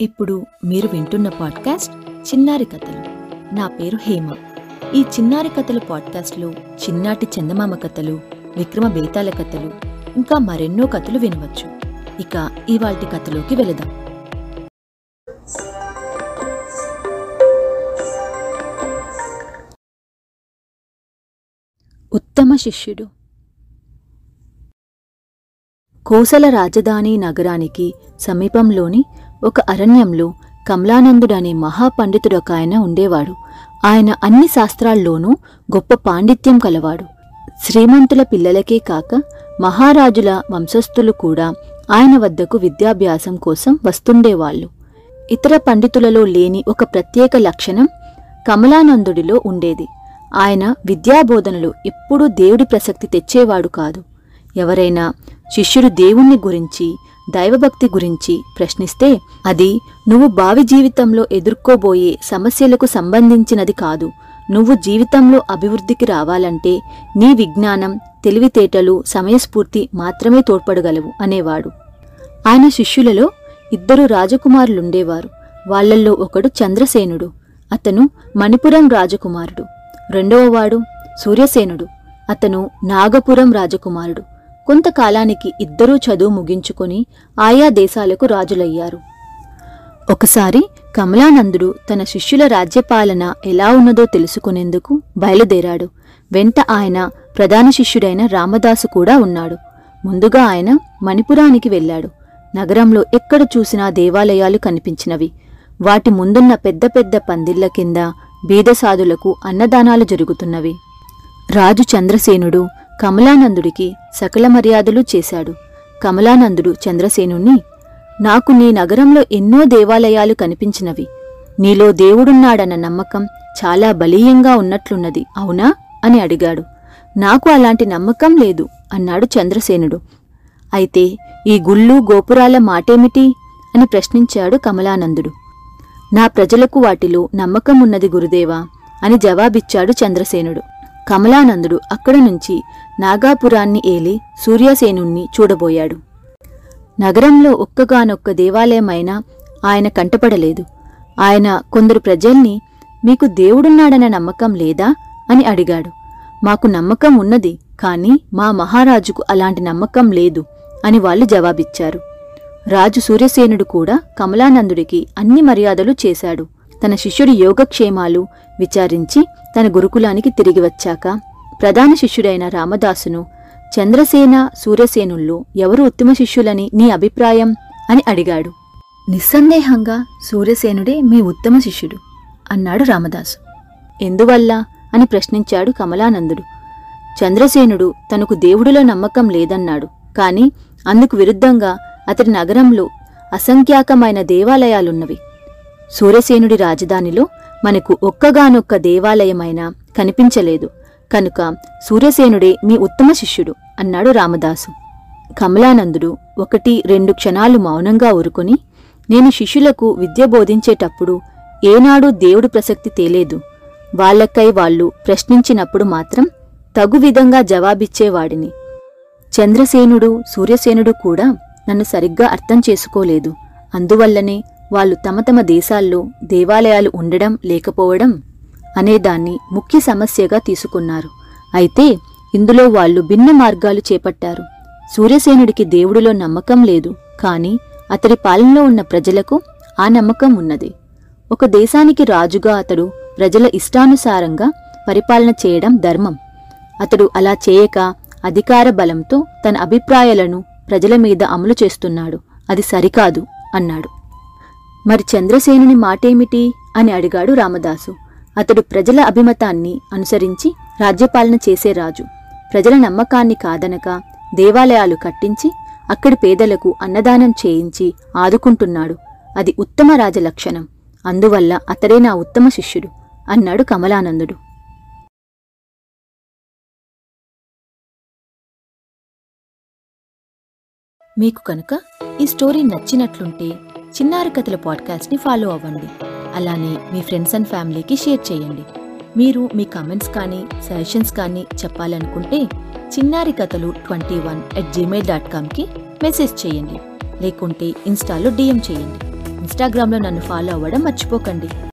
ఇప్పుడు మీరు వింటున్న పాడ్కాస్ట్ చిన్నారి కథలు. నా పేరు హేమ. ఈ చిన్నారి కథలు పాడ్కాస్ట్లో చిన్నాటి చందమామ కథలు విక్రమ బేతాల కథలు ఇంకా మరెన్నో కథలు వినవచ్చు. ఇక ఇవాల్టి కథలోకి వెళదాం. ఉత్తమ శిష్యుడు. కోసల రాజధాని నగరానికి సమీపంలోని ఒక అరణ్యంలో కమలానందుడనే మహాపండితుడొక ఆయన ఉండేవాడు. ఆయన అన్ని శాస్త్రాల్లోనూ గొప్ప పాండిత్యం కలవాడు. శ్రీమంతుల పిల్లలకే కాక మహారాజుల వంశస్థులు కూడా ఆయన వద్దకు విద్యాభ్యాసం కోసం వస్తుండేవాళ్ళు. ఇతర పండితులలో లేని ఒక ప్రత్యేక లక్షణం కమలానందుడిలో ఉండేది. ఆయన విద్యాబోధనలు ఎప్పుడూ దేవుడి ప్రసక్తి తెచ్చేవాడు కాదు. ఎవరైనా శిష్యుడు దేవుణ్ణి గురించి దైవభక్తి గురించి ప్రశ్నిస్తే అది నువ్వు భావి జీవితంలో ఎదుర్కోబోయే సమస్యలకు సంబంధించినది కాదు. నువ్వు జీవితంలో అభివృద్ధికి రావాలంటే నీ విజ్ఞానం తెలివితేటలు సమయస్ఫూర్తి మాత్రమే తోడ్పడగలవు అనేవాడు. ఆయన శిష్యులలో ఇద్దరు రాజకుమారులుండేవారు. వాళ్ళల్లో ఒకడు చంద్రసేనుడు అతను మణిపురం రాజకుమారుడు. రెండవవాడు సూర్యసేనుడు అతను నాగపురం రాజకుమారుడు. కొంతకాలానికి ఇద్దరూ చదువు ముగించుకొని ఆయా దేశాలకు రాజులయ్యారు. ఒకసారి కమలానందుడు తన శిష్యుల రాజ్యపాలన ఎలా ఉన్నదో తెలుసుకునేందుకు బయలుదేరాడు. వెంట ఆయన ప్రధాన శిష్యుడైన రామదాసు కూడా ఉన్నాడు. ముందుగా ఆయన మణిపురానికి వెళ్ళాడు. నగరంలో ఎక్కడ చూసినా దేవాలయాలు కనిపించినవి. వాటి ముందున్న పెద్ద పెద్ద పందిళ్ళ కింద బీదసాధులకు అన్నదానాలు జరుగుతున్నవి. రాజు చంద్రసేనుడు కమలానందుడికి సకల మర్యాదలు చేశాడు. కమలానందుడు చంద్రసేనుణ్ణి నాకు నీ నగరంలో ఎన్నో దేవాలయాలు కనిపించినవి. నీలో దేవుడున్నాడన్న నమ్మకం చాలా బలీయంగా ఉన్నట్లున్నది అవునా? అని అడిగాడు. నాకు అలాంటి నమ్మకం లేదు అన్నాడు చంద్రసేనుడు. అయితే ఈ గుళ్ళు గోపురాల మాటేమిటి? అని ప్రశ్నించాడు కమలానందుడు. నా ప్రజలకు వాటిలో నమ్మకం ఉన్నది గురుదేవా అని జవాబిచ్చాడు చంద్రసేనుడు. కమలానందుడు అక్కడ నుంచి నాగాపురాన్ని ఏలి సూర్యసేనుణ్ణి చూడబోయాడు. నగరంలో ఒక్కగానొక్క దేవాలయమైనా ఆయన కంటపడలేదు. ఆయన కొందరు ప్రజల్ని మీకు దేవుడున్నాడన్న నమ్మకం లేదా? అని అడిగాడు. మాకు నమ్మకం ఉన్నది కాని మా మహారాజుకు అలాంటి నమ్మకం లేదు అని వాళ్ళు జవాబిచ్చారు. రాజు సూర్యసేనుడు కూడా కమలానందుడికి అన్ని మర్యాదలు చేశాడు. తన శిష్యుడి యోగక్షేమాలు విచారించి తన గురుకులానికి తిరిగి వచ్చాక ప్రధాన శిష్యుడైన రామదాసును చంద్రసేన సూర్యసేనుల్లో ఎవరు ఉత్తమ శిష్యులని నీ అభిప్రాయం? అని అడిగాడు. నిస్సందేహంగా సూర్యసేనుడే మీ ఉత్తమ శిష్యుడు అన్నాడు రామదాసు. ఎందువల్ల? అని ప్రశ్నించాడు కమలానందుడు. చంద్రసేనుడు తనకు దేవుడిలో నమ్మకం లేదన్నాడు కాని అందుకు విరుద్ధంగా అతడి నగరంలో అసంఖ్యాకమైన దేవాలయాలున్నవి. సూర్యసేనుడి రాజధానిలో మనకు ఒక్కగానొక్క దేవాలయమైనా కనిపించలేదు. కనుక సూర్యసేనుడే మీ ఉత్తమ శిష్యుడు అన్నాడు రామదాసు. కమలానందుడు ఒకటి రెండు క్షణాలు మౌనంగా ఊరుకుని నేను శిష్యులకు విద్య బోధించేటప్పుడు ఏనాడు దేవుడి ప్రసక్తి తేలేదు. వాళ్ళకై వాళ్ళు ప్రశ్నించినప్పుడు మాత్రం తగు విధంగా జవాబిచ్చేవాడిని. చంద్రసేనుడు సూర్యసేనుడు కూడా నన్ను సరిగ్గా అర్థం చేసుకోలేదు. అందువల్లనే వాళ్ళు తమ తమ దేశాల్లో దేవాలయాలు ఉండడం లేకపోవడం అనేదాన్ని ముఖ్య సమస్యగా తీసుకున్నారు. అయితే ఇందులో వాళ్ళు భిన్న మార్గాలు చేపట్టారు. సూర్యసేనుడికి దేవుడిలో నమ్మకం లేదు. కాని అతడి పాలనలో ఉన్న ప్రజలకు ఆ నమ్మకం ఉన్నది. ఒక దేశానికి రాజుగా అతడు ప్రజల ఇష్టానుసారంగా పరిపాలన చేయడం ధర్మం. అతడు అలా చేయక అధికార బలంతో తన అభిప్రాయాలను ప్రజల మీద అమలు చేస్తున్నాడు. అది సరికాదు అన్నాడు. మరి చంద్రసేనుని మాటేమిటి అని అడిగాడు రామదాసు. అతడు ప్రజల అభిమతాన్ని అనుసరించి రాజ్యపాలన చేసే రాజు. ప్రజల నమ్మకాన్ని కాదనక దేవాలయాలు కట్టించి అక్కడి పేదలకు అన్నదానం చేయించి ఆదుకుంటున్నాడు. అది ఉత్తమ రాజలక్షణం. అందువల్ల అతడే నా ఉత్తమ శిష్యుడు అన్నాడు కమలానందుడు. మీకు కనుక ఈ స్టోరీ నచ్చినట్లుంటే చిన్నారి కథల పాడ్కాస్ట్ని ఫాలో అవ్వండి. అలానే మీ ఫ్రెండ్స్ అండ్ ఫ్యామిలీకి షేర్ చేయండి. మీరు మీ కమెంట్స్ కానీ సజెషన్స్ కానీ చెప్పాలనుకుంటే Chinnari Kathalu twenty one at Gmail dot కామ్కి message చేయండి. లేకుంటే ఇన్స్టాలో డిఎం చేయండి. ఇన్స్టాగ్రామ్లో నన్ను ఫాలో అవ్వడం మర్చిపోకండి.